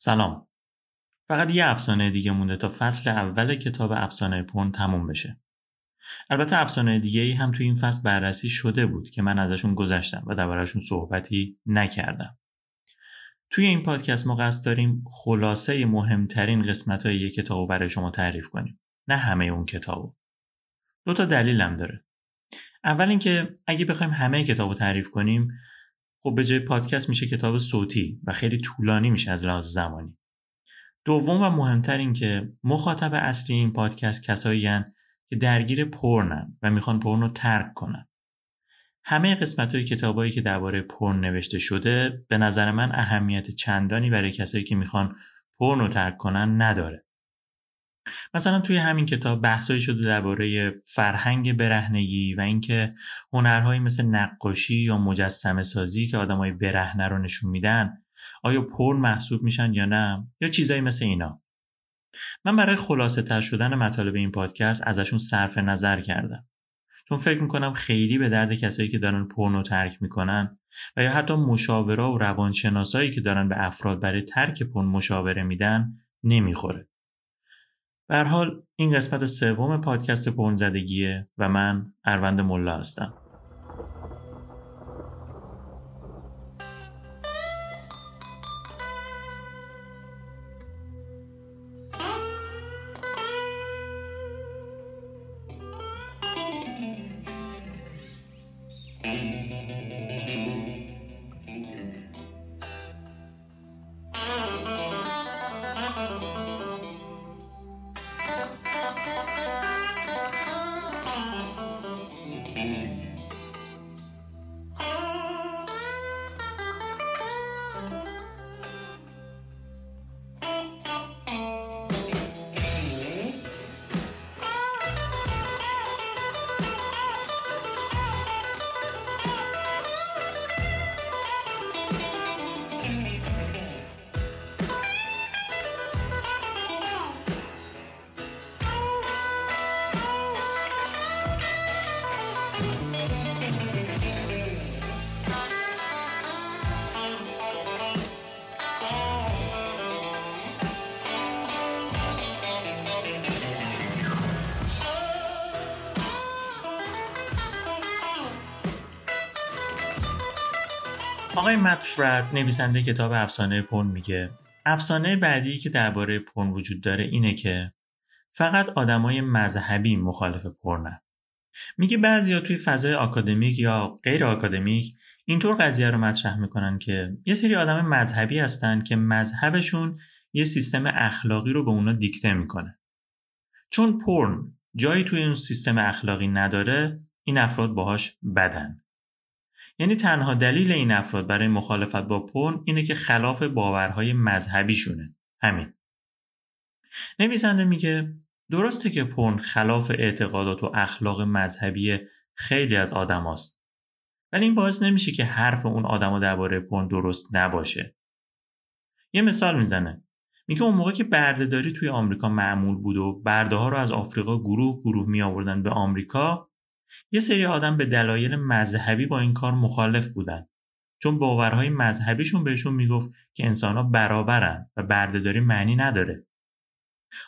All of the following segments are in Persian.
سلام. فقط یه افسانه دیگه مونده تا فصل اول کتاب افسانه پون تموم بشه. البته افسانه دیگه ای هم توی این فصل بررسی شده بود که من ازشون گذشتم و دربارهشون صحبتی نکردم. توی این پادکست ما قصد داریم خلاصه مهمترین قسمت های یک کتاب برای شما تعریف کنیم نه همه اون کتابو. دو تا دلیلم داره. اول اینکه اگه بخوایم همه کتابو تعریف کنیم خب به جای پادکست میشه کتاب صوتی و خیلی طولانی میشه از لحاظ زمانی. دوم و مهمتر این که مخاطب اصلی این پادکست کسایی که درگیر پرنن و می‌خوان پرن رو ترک کنن. همه قسمت های کتابایی که درباره پرن نوشته شده به نظر من اهمیت چندانی برای کسایی که می‌خوان پرن رو ترک کنن نداره. مثلا توی همین کتاب بحثایی شده درباره فرهنگ برهنگی و اینکه هنرهایی مثل نقاشی یا مجسمه سازی که آدمای برهنه رو نشون میدن آیا پر محسوب میشن یا نه؟ یا چیزایی مثل اینا؟ من برای خلاصه تر شدن مطالب این پادکست ازشون صرف نظر کردم. چون فکر می‌کنم خیلی به درد کسایی که دارن پرنو ترک می‌کنن و یا حتی مشاورا و روانشناسایی که دارن به افراد برای ترک پرن مشاوره میدن نمی‌خوره. به حال این قسمت سوم پادکست پرنزدگیه و من اروند ملا هستم. آقای مت نویسنده کتاب افسانه پون میگه افسانه بعدی که درباره پون وجود داره اینه که فقط آدمای مذهبی مخالف پرنن میگه بعضیا توی فضای آکادمیک یا غیر آکادمیک اینطور قضیه رو مطرح می‌کنن که یه سری آدم مذهبی هستن که مذهبشون یه سیستم اخلاقی رو به اونا دیکته می‌کنه. چون پرن جایی توی اون سیستم اخلاقی نداره این افراد باهاش بدن. یعنی تنها دلیل این افراد برای مخالفت با پون اینه که خلاف باورهای مذهبیشونه. همین. نویسنده میگه درسته که پون خلاف اعتقادات و اخلاق مذهبی خیلی از آدم هست. ولی این باعث نمیشه که حرف اون آدما درباره پون درست نباشه. یه مثال می‌زنه. میگه اون موقع که بردهداری توی آمریکا معمول بود و برده ها رو از آفریقا گروه گروه می آوردن به آمریکا یه سری آدم به دلایل مذهبی با این کار مخالف بودن. چون باورهای مذهبیشون بهشون می‌گفت که انسانها برابرن و بردهداری معنی نداره.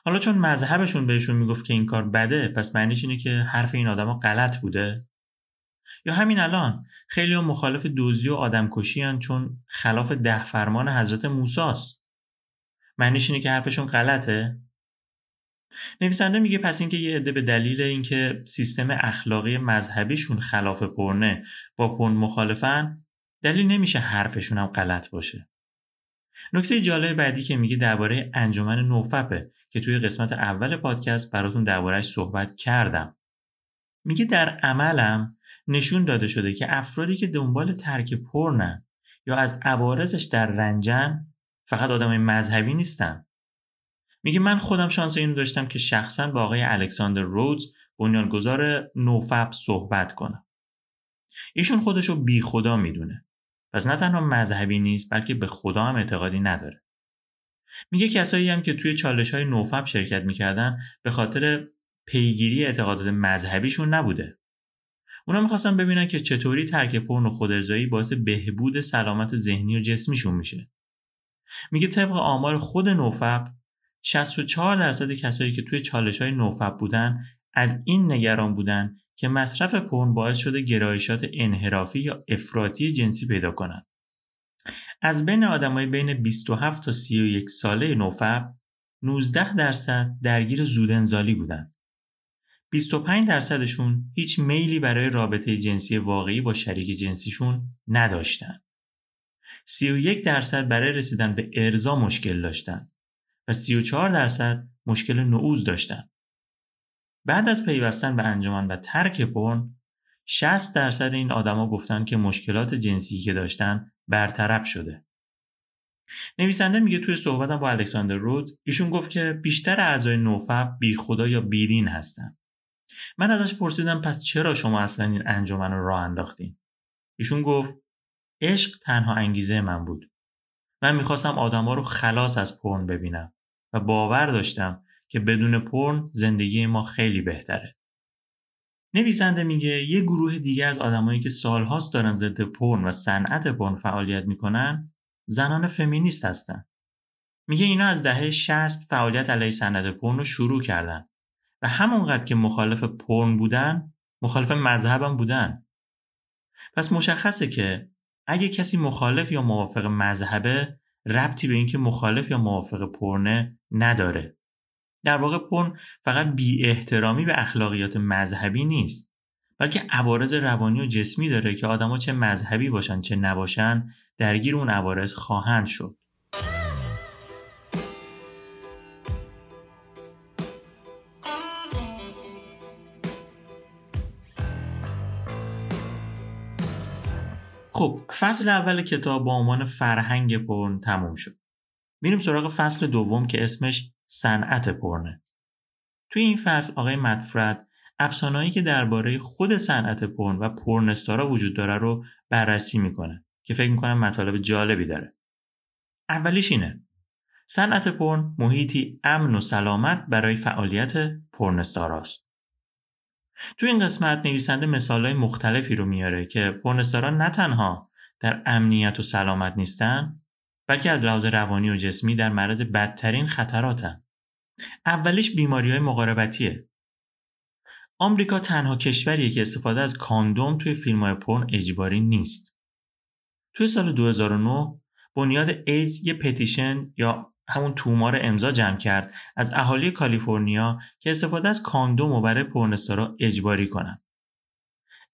حالا چون مذهبشون بهشون می‌گفت که این کار بده پس معنیش اینه که حرف این آدما غلط بوده؟ یا همین الان خیلی ها مخالف دوزی و آدمکشی هن چون خلاف ده فرمان حضرت موساست معنیش اینه که حرفشون غلطه؟ نویسنده میگه پس اینکه یه عده به دلیل اینکه سیستم اخلاقی مذهبیشون خلاف پرنه با پرن مخالفن دلیل نمیشه حرفشون هم غلط باشه. نکته جالب بعدی که میگه درباره انجمن نوفپه که توی قسمت اول پادکست براتون دربارهش صحبت کردم. میگه در عملم نشون داده شده که افرادی که دنبال ترک پرنن یا از عوارضش در رنجن فقط آدم مذهبی نیستن. میگه من خودم شانس اینو داشتم که شخصا با آقای الکساندر رودز بنیانگذار نوفب صحبت کنم. ایشون خودشو بی خدا می‌دونه. پس نه تنها مذهبی نیست بلکه به خدا هم اعتقادی نداره. میگه کسایی هم که توی چالش های نوفب شرکت می‌کردن به خاطر پیگیری اعتقادات مذهبیشون نبوده. اونا می‌خواستن ببینن که چطوری ترک پرن و خودارضایی باعث بهبود سلامت ذهنی و جسمیشون میشه. میگه طبق آمار خود نوفب 64 درصد کسایی که توی چالش های نوفب بودن از این نگران بودن که مصرف پرن باعث شده گرایشات انحرافی یا افراطی جنسی پیدا کنند. از بین آدمای بین 27 تا 31 ساله نوفب 19 درصد درگیر زودنزالی بودند. 25 درصدشون هیچ میلی برای رابطه جنسی واقعی با شریک جنسیشون نداشتن. 31 درصد برای رسیدن به ارزا مشکل داشتن و 34 درصد مشکل نعوز داشتن. بعد از پیوستن به انجمن و ترک پرن 60 درصد این آدما گفتن که مشکلات جنسی که داشتن برطرف شده. نویسنده میگه توی صحبتم با الکساندر رودز ایشون گفت که بیشتر اعضای نوفب بی خدا یا بیدین هستن. من ازش پرسیدم پس چرا شما اصلا این انجمن رو راه انداختین؟ ایشون گفت عشق تنها انگیزه من بود. من می‌خواستم آدما رو خلاص از پرن ببینم و باور داشتم که بدون پرن زندگی ما خیلی بهتره. نویسنده میگه یه گروه دیگه از آدمایی که سالهاست دارن ضد پرن و صنعت پرن فعالیت می‌کنن زنان فمینیست هستن. میگه اینا از دهه 60 فعالیت علیه صنعت پرن رو شروع کردن و همونقدر که مخالف پرن بودن مخالف مذهبم بودن. پس مشخصه که اگه کسی مخالف یا موافق مذهبه ربطی به اینکه مخالف یا موافق پرنه نداره. در واقع پرن فقط بی احترامی به اخلاقیات مذهبی نیست بلکه عوارض روانی و جسمی داره که آدما چه مذهبی باشن چه نباشن درگیر اون عوارض خواهند شد خب فصل اول کتاب با عنوان فرهنگ پرن تموم شد. میریم سراغ فصل دوم که اسمش صنعت پرنه. توی این فصل آقای مدفرد افسانهایی که درباره خود صنعت پرن و پرنستارا وجود داره رو بررسی می‌کنه که فکر می‌کنم مطالب جالبی داره. اولیش اینه. صنعت پرن محیطی امن و سلامت برای فعالیت پرنستاراست تو این قسمت نویسنده مثالهای مختلفی رو میاره که پرنستارا نه تنها در امنیت و سلامت نیستن بلکه از لحاظ روانی و جسمی در معرض بدترین خطراتن. اولیش بیماری های مقاربتیه. آمریکا تنها کشوریه که استفاده از کاندوم توی فیلم های پرن اجباری نیست. توی سال 2009 بنیاد ایدز یه پتیشن یا همون تومار امضا جمع کرد از اهالی کالیفرنیا که استفاده از کاندوم و برای پرنستارا اجباری کنن.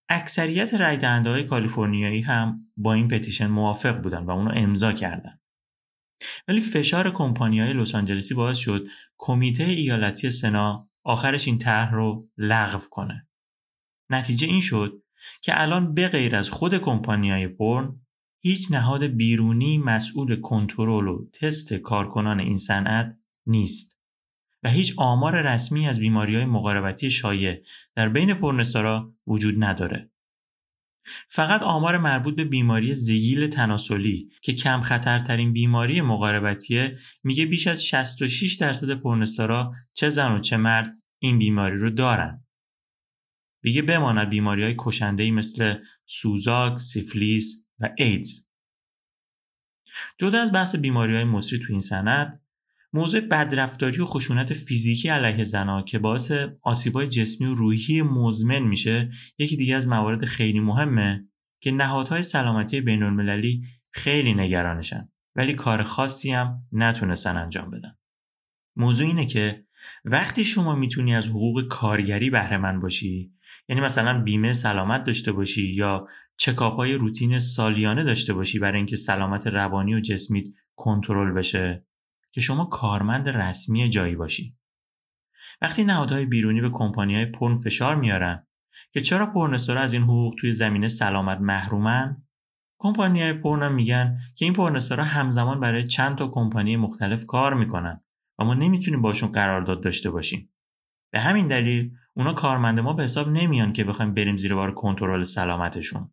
اکثریت رای های کالیفرنیایی هم با این پتیشن موافق بودن و اونو امضا کردن. ولی فشار کمپانی های لس آنجلسی باعث شد کمیته ایالتی سنا آخرش این طرح رو لغو کنه. نتیجه این شد که الان به غیر از خود کمپانی های پرن هیچ نهاد بیرونی مسئول کنترل و تست کارکنان این صنعت نیست و هیچ آمار رسمی از بیماری های مقاربتی شایع در بین پرنستارا وجود نداره. فقط آمار مربوط به بیماری زگیل تناسلی که کم خطرترین بیماری مقاربتیه میگه بیش از 66 درصد پرنستارا چه زن و چه مرد این بیماری رو دارن. دیگه بماند بیماری های کشنده مثل سوزاک، سیفلیس و ایدز. جدا از بحث بیماری های مصری تو این سند موضوع بدرفتاری و خشونت فیزیکی علیه زنها که باعث آسیبای جسمی و روحی مزمن میشه یکی دیگه از موارد خیلی مهمه که نهادهای سلامتی بین المللی خیلی نگرانشن ولی کار خاصی هم نتونستن انجام بدن. موضوع اینه که وقتی شما می‌تونی از حقوق کارگری بهره باشی یعنی مثلا بیمه سلامت داشته باشی یا چکاپ های روتین سالیانه داشته باشی برای اینکه سلامت روانی و جسمیت کنترل بشه که شما کارمند رسمی جایی باشی. وقتی نهادهای بیرونی به های پرن فشار میارن که چرا پرنستارا از این حقوق توی زمینه سلامت محرومن های پرن میگن که این پرنستارا همزمان برای چند تا کمپانی مختلف کار می‌کنن و ما نمی‌تونیم باشون قرارداد داشته باشیم به همین دلیل اونا کارمند ما به حساب نمیان که بخوایم بریم زیر بار کنترل سلامتشون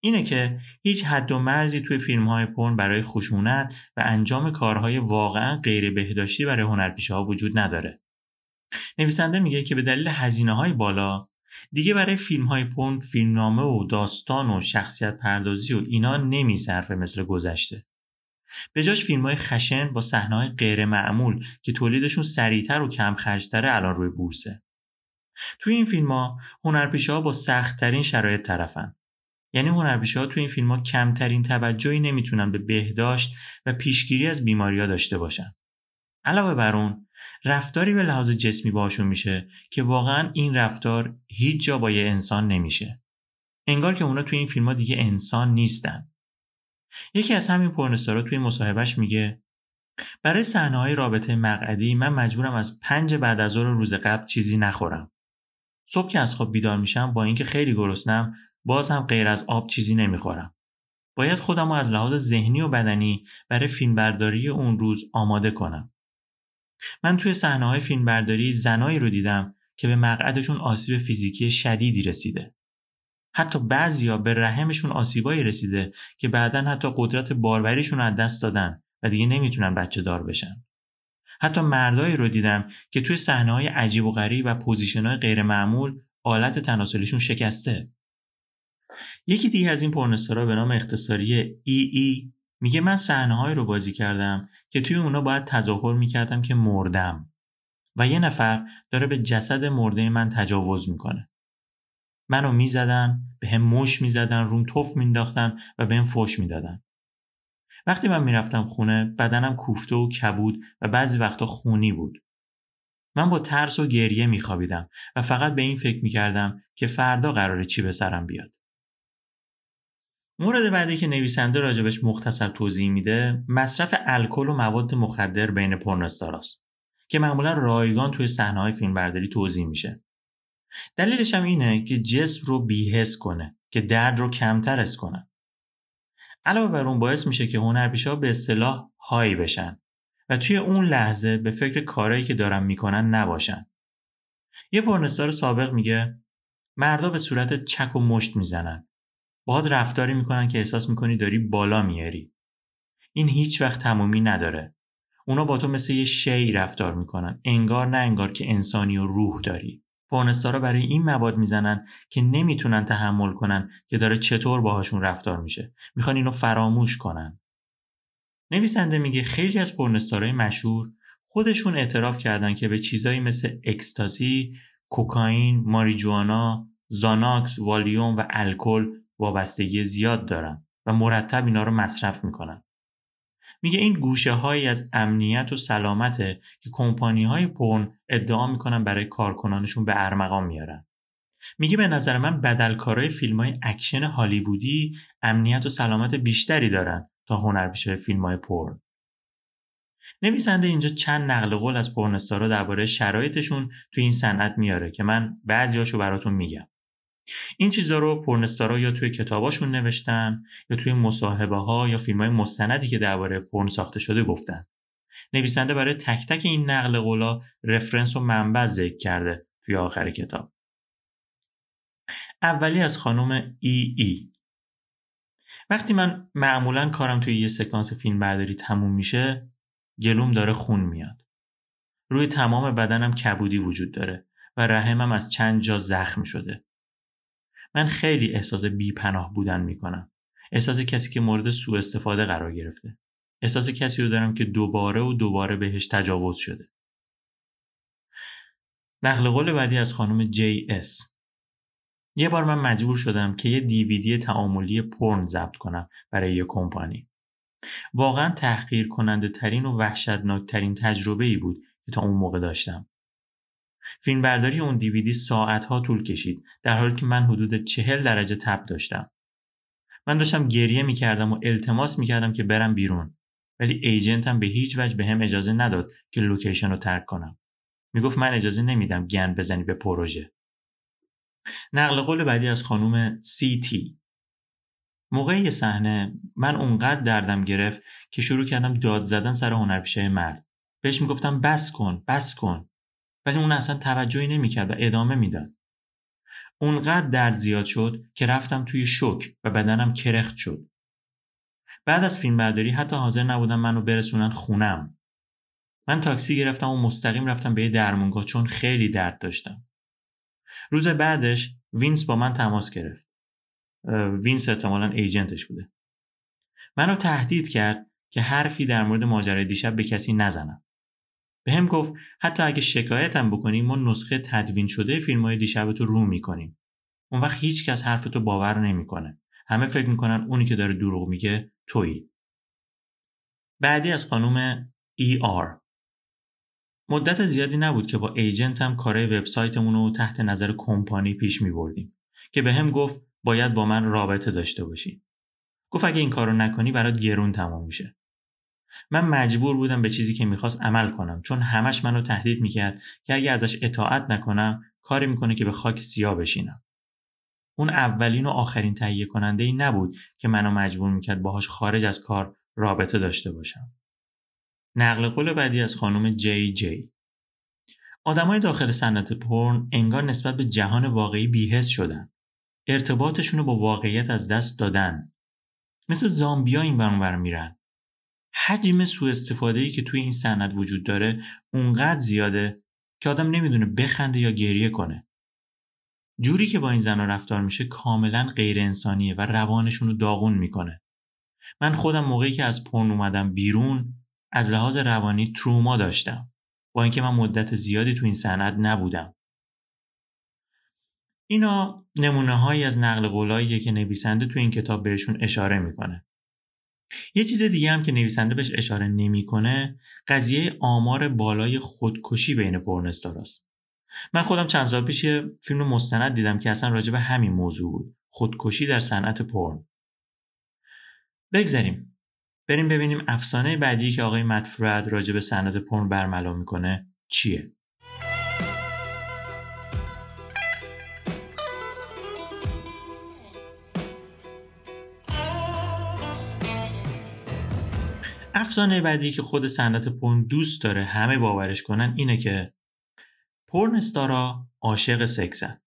اینه که هیچ حد و مرزی توی فیلم های پرن برای خشونت و انجام کارهای واقعا غیر بهداشتی برای هنرپیشه ها وجود نداره. نویسنده میگه که به دلیل هزینه های بالا دیگه برای فیلم های پرن فیلمنامه و داستان و شخصیت پردازی و اینا نمیصرفه مثل گذشته. به جاش فیلم های خشن با صحنه‌های غیر معمول که تولیدشون سریعتر و کم خرجتره الان روی بورسه. توی این فیلم ها هنرپیشه ها با سختترین شرایط طرفن. یعنی هنرپیشه ها توی این فیلم ها کمترین توجهی نمی‌تونن به بهداشت و پیشگیری از بیماری ها داشته باشن. علاوه بر اون رفتاری به لحاظ جسمی باشون میشه که واقعا این رفتار هیچ جا با یه انسان نمیشه. انگار که اونا توی این فیلم ها دیگه انسان نیستن. یکی از همین پرنستارا توی مصاحبهش میگه برای صحنه رابطه مقعدی من مجبورم از پنج بعد از ظهر روز قبل چیزی نخورم. صبح که از خواب بیدار میشم با اینکه خیلی گرسنم باز هم غیر از آب چیزی نمی‌خورم. باید خودم رو از لحاظ ذهنی و بدنی برای فیلمبرداری اون روز آماده کنم. من توی صحنه های فیلمبرداری زنایی رو دیدم که به مقعدشون آسیب فیزیکی شدیدی رسیده. حتی بعضیا به رحمشون آسیبایی رسیده که بعدا حتی قدرت باروریشون از دست دادن و دیگه نمی‌تونن بچه دار بشن. حتی مردایی رو دیدم که توی صحنه های عجیب و غریب و position های غیر معمول آلت تناسلیشون شکسته. یکی دیگه از این porn star ا به نام اختصاری A.A میگه من صحنه رو بازی کردم که توی اونا باید تظاهر می‌کردم که مردم و یه نفر داره به جسد مرده من تجاوز می‌کنه. منو می‌زدن بهم مشت می‌زدن روم تف مینداختن و به هم فوش می‌دادن وقتی من می‌رفتم خونه بدنم کوفته و کبود و بعضی وقتا خونی بود. من با ترس و گریه میخوابیدم و فقط به این فکر می‌کردم که فردا قراره چی به سرم بیاد. مورد بعدی که نویسنده راجبش مختصر توضیح میده مصرف الکل و مواد مخدر بین پرنستاراست که معمولا رایگان توی صحنه‌های فیلمبرداری توضیح میشه. دلیلش هم اینه که جسم رو بیهس کنه که درد رو کمتر اس کنه. علاوه بر اون باعث میشه که هنرپیشه به اصطلاح هایی بشن و توی اون لحظه به فکر کارایی که دارن می‌کنن نباشن. یه پرنستار سابق میگه مردا به صورت چک و مشت می‌زنن. باهات رفتاری می‌کنن که احساس می‌کنی داری بالا میاری این هیچ وقت تمومی نداره. اونا با تو مثل یه شی رفتار می‌کنن. انگار نه انگار که انسانی و روح داری. رو برای این مواد می‌زنن که نمی‌تونن تحمل کنن که داره چطور باهاشون رفتار میشه می‌خوان اینو فراموش کنن نویسنده میگه خیلی از porn star های مشهور خودشون اعتراف کردن که به چیزایی مثل اکستازی، کوکائین، ماریجوانا، زاناکس، والیوم و الکل وابستگی زیاد دارن و مرتب اینا رو مصرف می‌کنن. میگه این گوشه هایی از امنیت و سلامته که کمپانی های پورن ادعا می‌کنن برای کارکنانشون به ارمغان میارن. میگه به نظر من بدلکارای فیلم های اکشن هالیوودی امنیت و سلامت بیشتری دارن تا هنرپیشه فیلم های پرن. نویسنده اینجا چند نقل قول از پرنستارا درباره شرایطشون تو این صنعت میاره که من بعضیاشو براتون میگم. این چیزها رو پرنستارا یا توی کتاباشون نوشتن یا توی مصاحبه ها یا فیلم های مستندی که درباره پرن ساخته شده گفتن. نویسنده برای تک تک این نقل قولا رفرنس و منبع ذکر کرده توی آخر کتاب. اولی از خانم ای ای. وقتی من معمولا کارم توی یه سکانس فیلم برداری تموم میشه گلوم داره خون میاد. روی تمام بدنم کبودی وجود داره و رحمم از چند جا زخم شده. من خیلی احساس پناه بودن می‌کنم. احساس کسی که مورد سوء استفاده قرار گرفته. احساس کسی رو دارم که دوباره و دوباره بهش تجاوز شده. نقل قول بعدی از خانم J.S یه بار من مجبور شدم که یه دیویدی تعاملی پورن ضبط کنم برای یه کمپانی. واقعا تحقیر کننده ترین و وحشتناک ترین تجربه ای بود که تا اون موقع داشتم. فیلمبرداری اون دیویدی ساعتها طول کشید در حالی که من حدود چهل درجه تب داشتم. من داشتم گریه می‌کردم و التماس می‌کردم که برم بیرون ولی agent م به هیچ وجه بهم اجازه نداد که location رو ترک کنم. می‌گفت من اجازه نمیدم گند بزنی به پروژه. نقل قول بعدی از خانوم سی تی. موقع صحنه من اونقدر دردم گرفت که شروع کردم داد زدن سر هنرپیشه مرد. بهش می‌گفتم بس کن بس کن. ولی اون اصلا توجهی نمی‌کرد و ادامه می‌داد. اونقدر درد زیاد شد که رفتم توی شوک و بدنم کرخت شد. بعد از فیلم برداری حتی حاضر نبودم منو برسونن خونم. من تاکسی گرفتم و مستقیم رفتم به یه درمونگاه چون خیلی درد داشتم. روز بعدش وینس با من تماس گرفت. وینس احتمالا ایجنتش بوده. منو تهدید کرد که حرفی در مورد ماجرای دیشب به کسی نزنم. بهم گفت حتی اگه شکایتم بکنیم ما نسخه تدوین شده فیلم های دیشب تو رو می‌کنیم اون وقت هیچ کس حرفتو باور نمی‌کنه همه فکر می‌کنن اونی که داره دروغ میگه تویی بعدی از خانم ای آر مدت زیادی نبود که با ایجنت هم کارهای وبسایتمون رو تحت نظر کمپانی پیش می بردیم که به هم گفت باید با من رابطه داشته باشی. گفت اگه این کارو نکنی برات گرون تمام میشه. من مجبور بودم به چیزی که می‌خواست عمل کنم چون همش منو تهدید می‌کرد که اگه ازش اطاعت نکنم کاری می‌کنه که به خاک سیاه بشینم. اون اولین و آخرین تهیه کننده ای نبود که منو مجبور می‌کرد باهاش خارج از کار رابطه داشته باشم. نقل قول بعدی از خانم جی جی آدمای داخل صنعت پرن انگار نسبت به جهان واقعی بیهس شدن. ارتباطشون رو با واقعیت از دست دادن. مثل زامبیا این برانور میرن. حجم سوء استفاده ای که توی این صنعت وجود داره اونقدر زیاده که آدم نمی‌دونه بخنده یا گریه کنه. جوری که با این زنها رفتار میشه کاملا غیر انسانیه و روانشون رو داغون می‌کنه. من خودم موقعی که از پرن اومدم بیرون از لحاظ روانی تروما داشتم با اینکه من مدت زیادی تو این صنعت نبودم اینا نمونه هایی از نقل قولاییه که نویسنده تو این کتاب بهشون اشاره می‌کنه یه چیز دیگه هم که نویسنده بهش اشاره نمی‌کنه قضیه آمار بالای خودکشی بین پرنستاراست. من خودم چند سال پیش یه فیلم مستند دیدم که اصلا راجع به همین موضوع بود. خودکشی در صنعت پرن. بگذاریم بریم ببینیم افسانه بعدی که آقای مدفرد راجع به سند پرن برملا می‌کنه چیه. افسانه بعدی که خود صنعت پرن دوست داره همه باورش کنن اینه که پرن استارا عاشق سکسن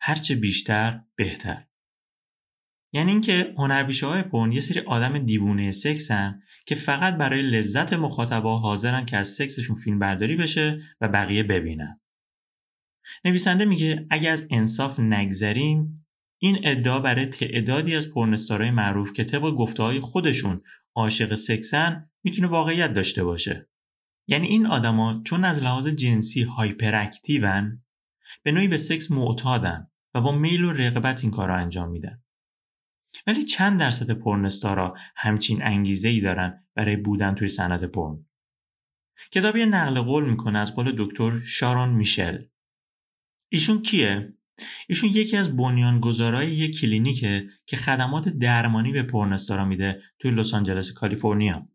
هرچه بیشتر بهتر یعنی اینکه هنرپیشه های پرن یه سری آدم دیوونه سکسن که فقط برای لذت مخاطبا حاضرن که از سکسشون فیلم برداری بشه و بقیه ببینن. نویسنده میگه اگه از انصاف نگذریم این ادعا برای تعدادی از پرنستارهای معروف که طبق گفته های خودشون عاشق سکسن می‌تونه واقعیت داشته باشه. یعنی این آدما چون از لحاظ جنسی هایپر اکتیون به نوعی به سکس معتادن و با میل و رغبت این کار رو انجام میدن. ولی چند درصد پرنستارا همچین انگیزه ای دارن برای بودن توی صنعت پرن کتابی نقل قول می‌کنه از قول دکتر شارون میشل ایشون کیه ایشون یکی از بنیانگذارای یک کلینیکه که خدمات درمانی به پرنستارا میده توی لس آنجلس کالیفرنیا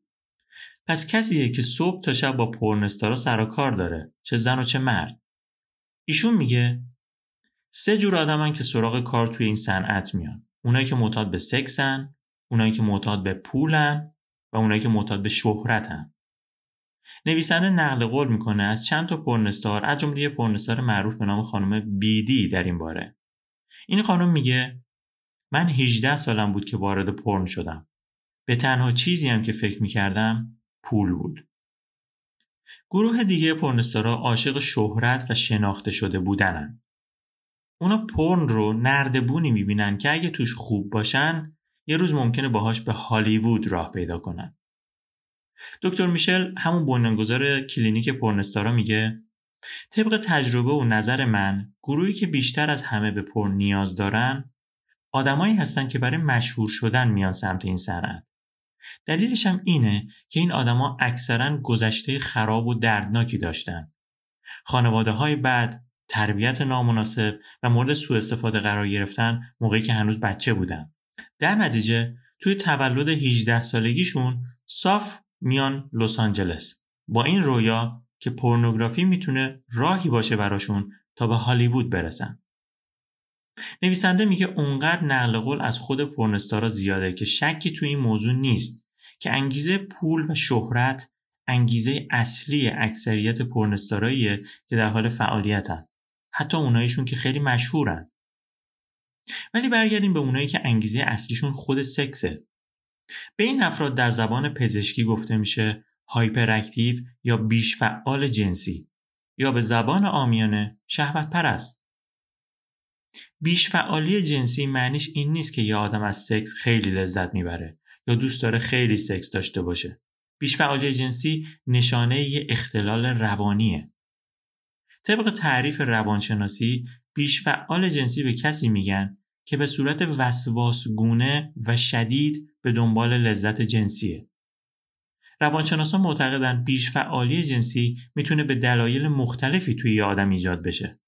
پس کسیه که صبح تا شب با پرنستارا سر و کار داره چه زن و چه مرد. ایشون میگه سه جور آدمن که سراغ کار توی این صنعت میان. اونایی که معتاد به سکسن اونایی که معتاد به پولن و اونایی که معتاد به شهرتن. نویسنده نقل قول می‌کنه از چند تا پرنستار از جمله پرنستار معروف به نام خانم بیدی در این باره. این خانم میگه من 18 سالم بود که وارد پرن شدم. به تنها چیزی هم که فکر می‌کردم پول بود گروه دیگه پرنستارا عاشق شهرت و شناخته شده بودنن اونا پرن رو نردبونی می‌بینن که اگه توش خوب باشن یه روز ممکنه باهاش به هالیوود راه پیدا کنن. دکتر میشل همون بنیانگذار کلینیک پرنستارا میگه طبق تجربه و نظر من گروهی که بیشتر از همه به پرن نیاز دارن آدمایی هستن که برای مشهور شدن میان سمت این صنعت. دلیلش هم اینه که این آدما اکثرا گذشته خراب و دردناکی داشتن. خانواده های بد، تربیت نامناسب و مورد سوء استفاده قرار گرفتن موقعی که هنوز بچه بودن. در نتیجه توی تولد 18 سالگیشون صاف میان لس آنجلس. با این رویا که پورنوگرافی می‌تونه راهی باشه براشون تا به هالیوود برسن. نویسنده میگه اونقدر نقل قول از خود پورنستارا زیاده که شکی توی این موضوع نیست که انگیزه پول و شهرت انگیزه اصلی اکثریت پورنستاراییه که در حال فعالیتن. حتی اوناییشون که خیلی مشهورن. ولی برگردیم به اونایی که انگیزه اصلیشون خود سکسه. به این افراد در زبان پزشکی گفته میشه هایپر اکتیو یا بیش فعال جنسی یا به زبان آمیانه شهوت پرست بیش فعالی جنسی معنیش این نیست که یه آدم از سکس خیلی لذت می‌بره یا دوست داره خیلی سکس داشته باشه بیشفعالی جنسی نشانه یه اختلال روانیه. طبق تعریف روانشناسی بیشفعال جنسی به کسی میگن که به صورت وسواسگونه و شدید به دنبال لذت جنسیه. روانشناسان معتقدن بیشفعالی جنسی می‌تونه به دلایل مختلفی توی یه آدم ایجاد بشه.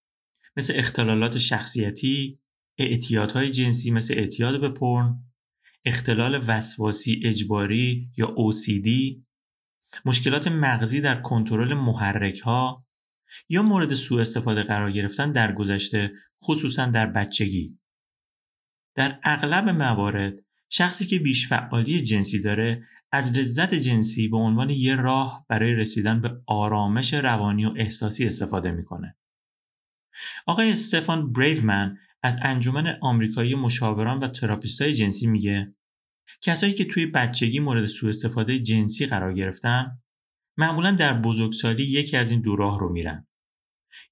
مثل اختلالات شخصیتی، اعتیادهای جنسی مثل اعتیاد به پرن، اختلال وسواسی اجباری یا OCD، مشکلات مغزی در کنترل محرک ها یا مورد سوء استفاده قرار گرفتن در گذشته خصوصا در بچگی. در اغلب موارد شخصی که بیش فعالی جنسی داره از لذت جنسی به عنوان یه راه برای رسیدن به آرامش روانی و احساسی استفاده می‌کنه. آقای استفان بریومن از انجمن آمریکایی مشاوران و تراپیستای جنسی میگه کسایی که توی بچگی مورد سوء استفاده جنسی قرار گرفتن معمولا در بزرگسالی یکی از این دو راه رو میرن.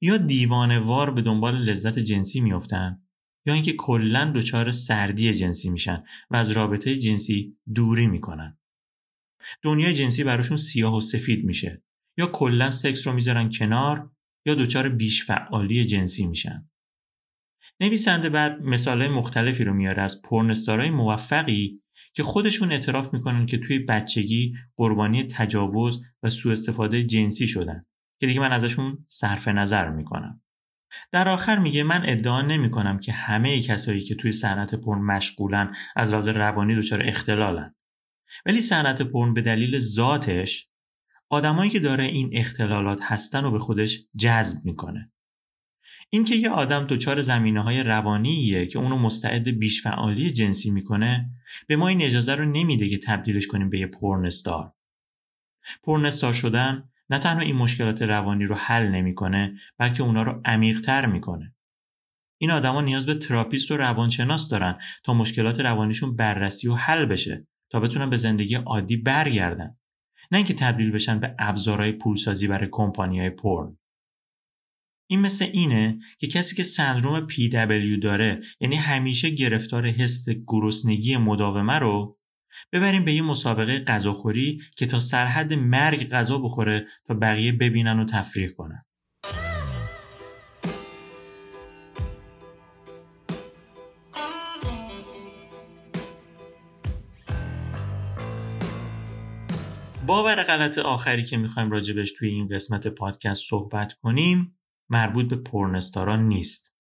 یا دیوانه وار به دنبال لذت جنسی میافتن یا اینکه کلا دچار سردی جنسی میشن و از رابطه جنسی دوری می‌کنن. دنیای جنسی براشون سیاه و سفید میشه یا کلا سکس رو می‌ذارن کنار یا دچار بیش فعالی جنسی میشن. نویسنده بعد مثالهای مختلفی رو میاره از پرنستارای موفقی که خودشون اعتراف می‌کنن که توی بچگی قربانی تجاوز و سوء استفاده جنسی شدن که دیگه من ازشون صرف نظر می‌کنم. در آخر میگه من ادعا نمی‌کنم که همه کسایی که توی صنعت پرن مشغولن از لحاظ روانی دچار اختلالن. ولی صنعت پرن به دلیل ذاتش آدمایی که دارای این اختلالات هستن و به خودش جذب می‌کنه. اینکه یه آدم دچار زمینه های روانیه که اونو مستعد بیش فعالی جنسی می‌کنه به ما این اجازه رو نمیده که تبدیلش کنیم به یه پورن‌استار پورن‌استار شدن نه تنها این مشکلات روانی رو حل نمی‌کنه بلکه اونا رو عمیقتر می‌کنه. این آدما نیاز به تراپیست و روانشناس دارن تا مشکلات روانیشون بررسی و حل بشه تا بتونن به زندگی عادی برگردن. نه اینکه تبدیل بشن به ابزارهای پولسازی برای کمپانیهای پرن این مثل اینه که کسی که سندروم PW داره یعنی همیشه گرفتار حس گرسنگی مداومه رو ببریم به یه مسابقه غذاخوری که تا سرحد مرگ غذا بخوره تا بقیه ببینن و تفریح کنن. باور غلط آخری که می‌خوایم راجبش توی این قسمت پادکست صحبت کنیم مربوط به پرنستاران نیست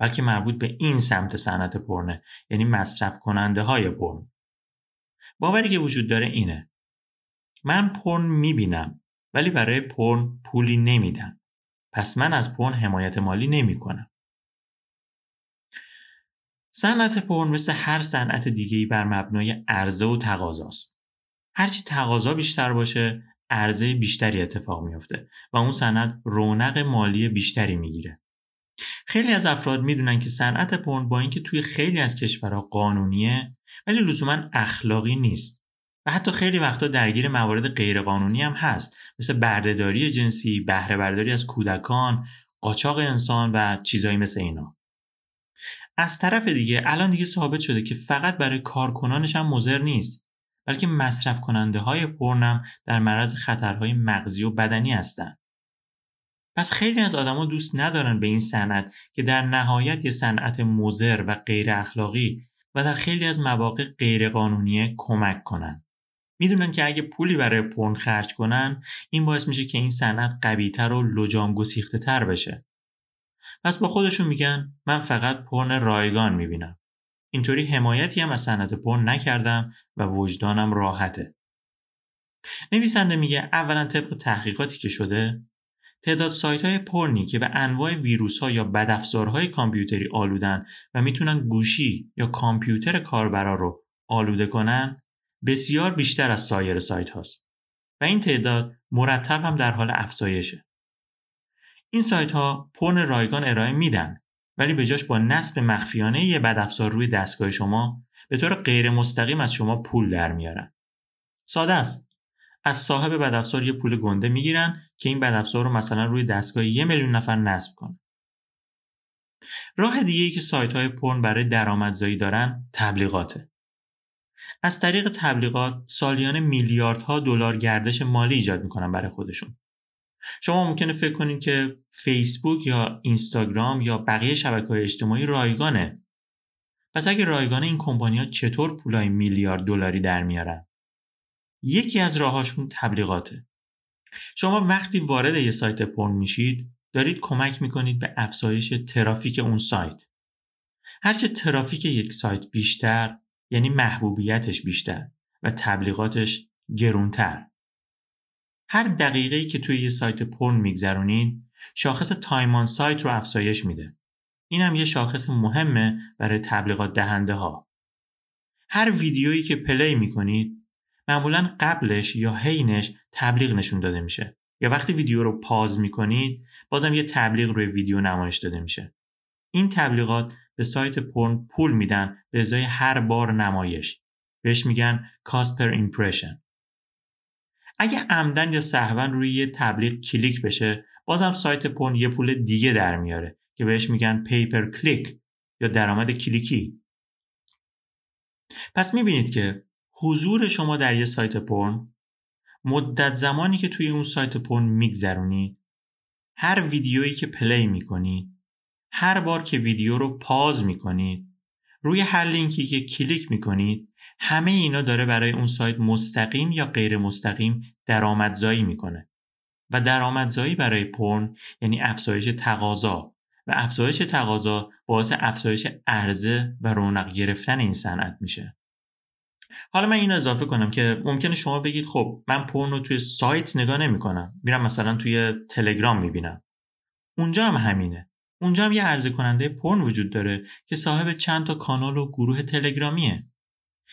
بلکه مربوط به این سمت صنعت پرنه یعنی مصرف کننده های پرن. باوری که وجود داره اینه. من پرن می‌بینم ولی برای پرن پولی نمیدم. پس من از پرن حمایت مالی نمی‌کنم. صنعت پرن مثل هر صنعت دیگه‌ای بر مبنای عرضه و تقاضاست. هرچی تقاضا بیشتر باشه عرضه بیشتری اتفاق میفته و اون صنعت رونق مالی بیشتری می‌گیره. خیلی از افراد می‌دونن که صنعت پرن با اینکه توی خیلی از کشورها قانونیه ولی لزوما اخلاقی نیست. و حتی خیلی وقتا درگیر موارد غیرقانونی هم هست. مثل بردهداری جنسی، بهره برداری از کودکان، قاچاق انسان و چیزایی مثل اینا. از طرف دیگه الان دیگه ثابت شده که فقط برای کارکنانش هم مضر نیست. بلکه مصرف کننده های پرنم در معرض خطرهای مغزی و بدنی هستند. پس خیلی از آدما دوست ندارن به این صنعت که در نهایت یه صنعت مضر و غیر اخلاقی و در خیلی از مواقع غیرقانونی کمک کنن. می‌دونن که اگه پولی برای پرن خرج کنن این باعث میشه که این صنعت قویتر و لجام گسیخته تر بشه. پس با خودشون میگن من فقط پرن رایگان می‌بینم. اینطوری حمایتی هم از صنعت پرن نکردم و وجدانم راحته. نویسنده میگه اولا طبق تحقیقاتی که شده تعداد سایت های پرنی که به انواع ویروس ها یا بدافزارهای کامپیوتری آلودن و می‌تونن گوشی یا کامپیوتر کاربرا رو آلوده کنن بسیار بیشتر از سایر سایت هاست و این تعداد مرتب هم در حال افزایشه. این سایت ها پرن رایگان ارائه میدن ولی به جاش با نصب مخفیانه یه بدافزار روی دستگاه شما به طور غیر مستقیم از شما پول در میارن. ساده است. از صاحب بدافزار یه پول گنده می‌گیرن که این بدافزار رو مثلا روی دستگاه یه میلیون نفر نصب کنه. راه دیگه ای که سایت های پرن برای درآمدزایی دارن تبلیغاته. از طریق تبلیغات سالیانه میلیاردها دلار گردش مالی ایجاد می‌کنن برای خودشون شما ممکنه فکر کنید که فیسبوک یا اینستاگرام یا بقیه شبکه های اجتماعی رایگانه. پس اگه رایگانه این کمپانی ها چطور پولای میلیارد دلاری در میارن؟ یکی از راهاشون تبلیغاته. شما وقتی وارد یه سایت پرن میشید دارید کمک می‌کنید به افزایش ترافیک اون سایت. هرچه ترافیک یک سایت بیشتر یعنی محبوبیتش بیشتر و تبلیغاتش گرونتر. هر دقیقه‌ای که توی یه سایت پرن میگذرونید شاخص time on site رو افزایش میده. این هم یه شاخص مهمه برای تبلیغات دهنده ها هر ویدیویی که play می‌کنید معمولا قبلش یا حینش تبلیغ نشون داده میشه. یا وقتی ویدیو رو pause می‌کنید بازم یه تبلیغ روی ویدیو نمایش داده میشه. این تبلیغات به سایت پرن پول میدن به ازای هر بار نمایش. بهش میگن cost per impression. اگه عمدا یا سهوا روی یه تبلیغ کلیک بشه بازم سایت پرن یه پول دیگه در میاره که بهش میگن pay per click یا درآمد کلیکی. پس می‌بینید که حضور شما در یه سایت پرن مدت زمانی که توی اون سایت پرن میگذرونید هر ویدیویی که play می‌کنید هر بار که ویدیو رو pause می‌کنید روی هر لینکی که کلیک می‌کنید همه اینا داره برای اون سایت مستقیم یا غیر مستقیم درآمدزایی می‌کنه. و درآمدزایی برای پرن یعنی افزایش تقاضا. و افزایش تقاضا باعث افزایش عرضه و رونق گرفتن این صنعت میشه. حالا من این اضافه کنم که ممکنه شما بگید خب من پرن رو توی سایت نگاه نمی‌کنم. میرم مثلا توی تلگرام می‌بینم. اونجا هم همینه. اونجا هم یه عرضه کننده پرن وجود داره که صاحب چند تا کانال و گروه تلگرامیه.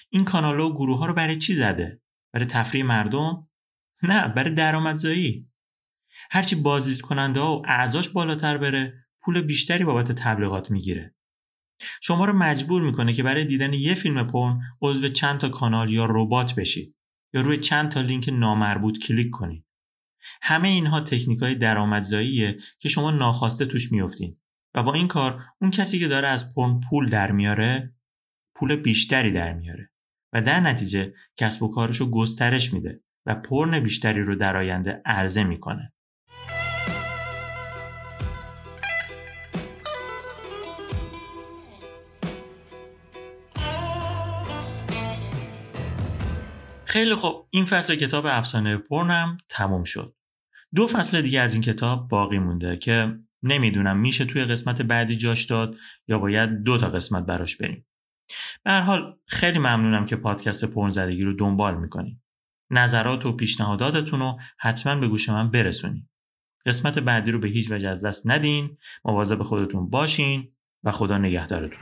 این کانال و گروه ها رو برای چی زده؟ برای تفریح مردم؟ نه برای درآمدزایی. هرچی بازدید کننده ها و اعضاش بالاتر بره پول بیشتری بابت تبلیغات می‌گیره. شما رو مجبور می‌کنه که برای دیدن یه فیلم پرن عضو چند تا کانال یا ربات بشید یا روی چند تا لینک نامربوط کلیک کنید همه اینها تکنیک های درآمدزاییه که شما ناخواسته توش میفتین و با این کار اون کسی که داره از پرن پول در میاره پول بیشتری در میاره. و در نتیجه کسب و کارش رو گسترش میده و پرن بیشتری رو در آینده عرضه می‌کنه. خیلی خوب. این فصل کتاب افسانه پرنم تموم شد. دو فصل دیگه از این کتاب باقی مونده که نمی‌دونم میشه توی قسمت بعدی جاش داد یا باید دو تا قسمت براش بریم. به هر حال خیلی ممنونم که پادکست پرن زدگی رو دنبال می‌کنید نظرات و پیشنهاداتتون رو حتما به گوش من برسونید. قسمت بعدی رو به هیچ وجه از دست ندین. مواظب خودتون باشین و خدا نگهدارتون.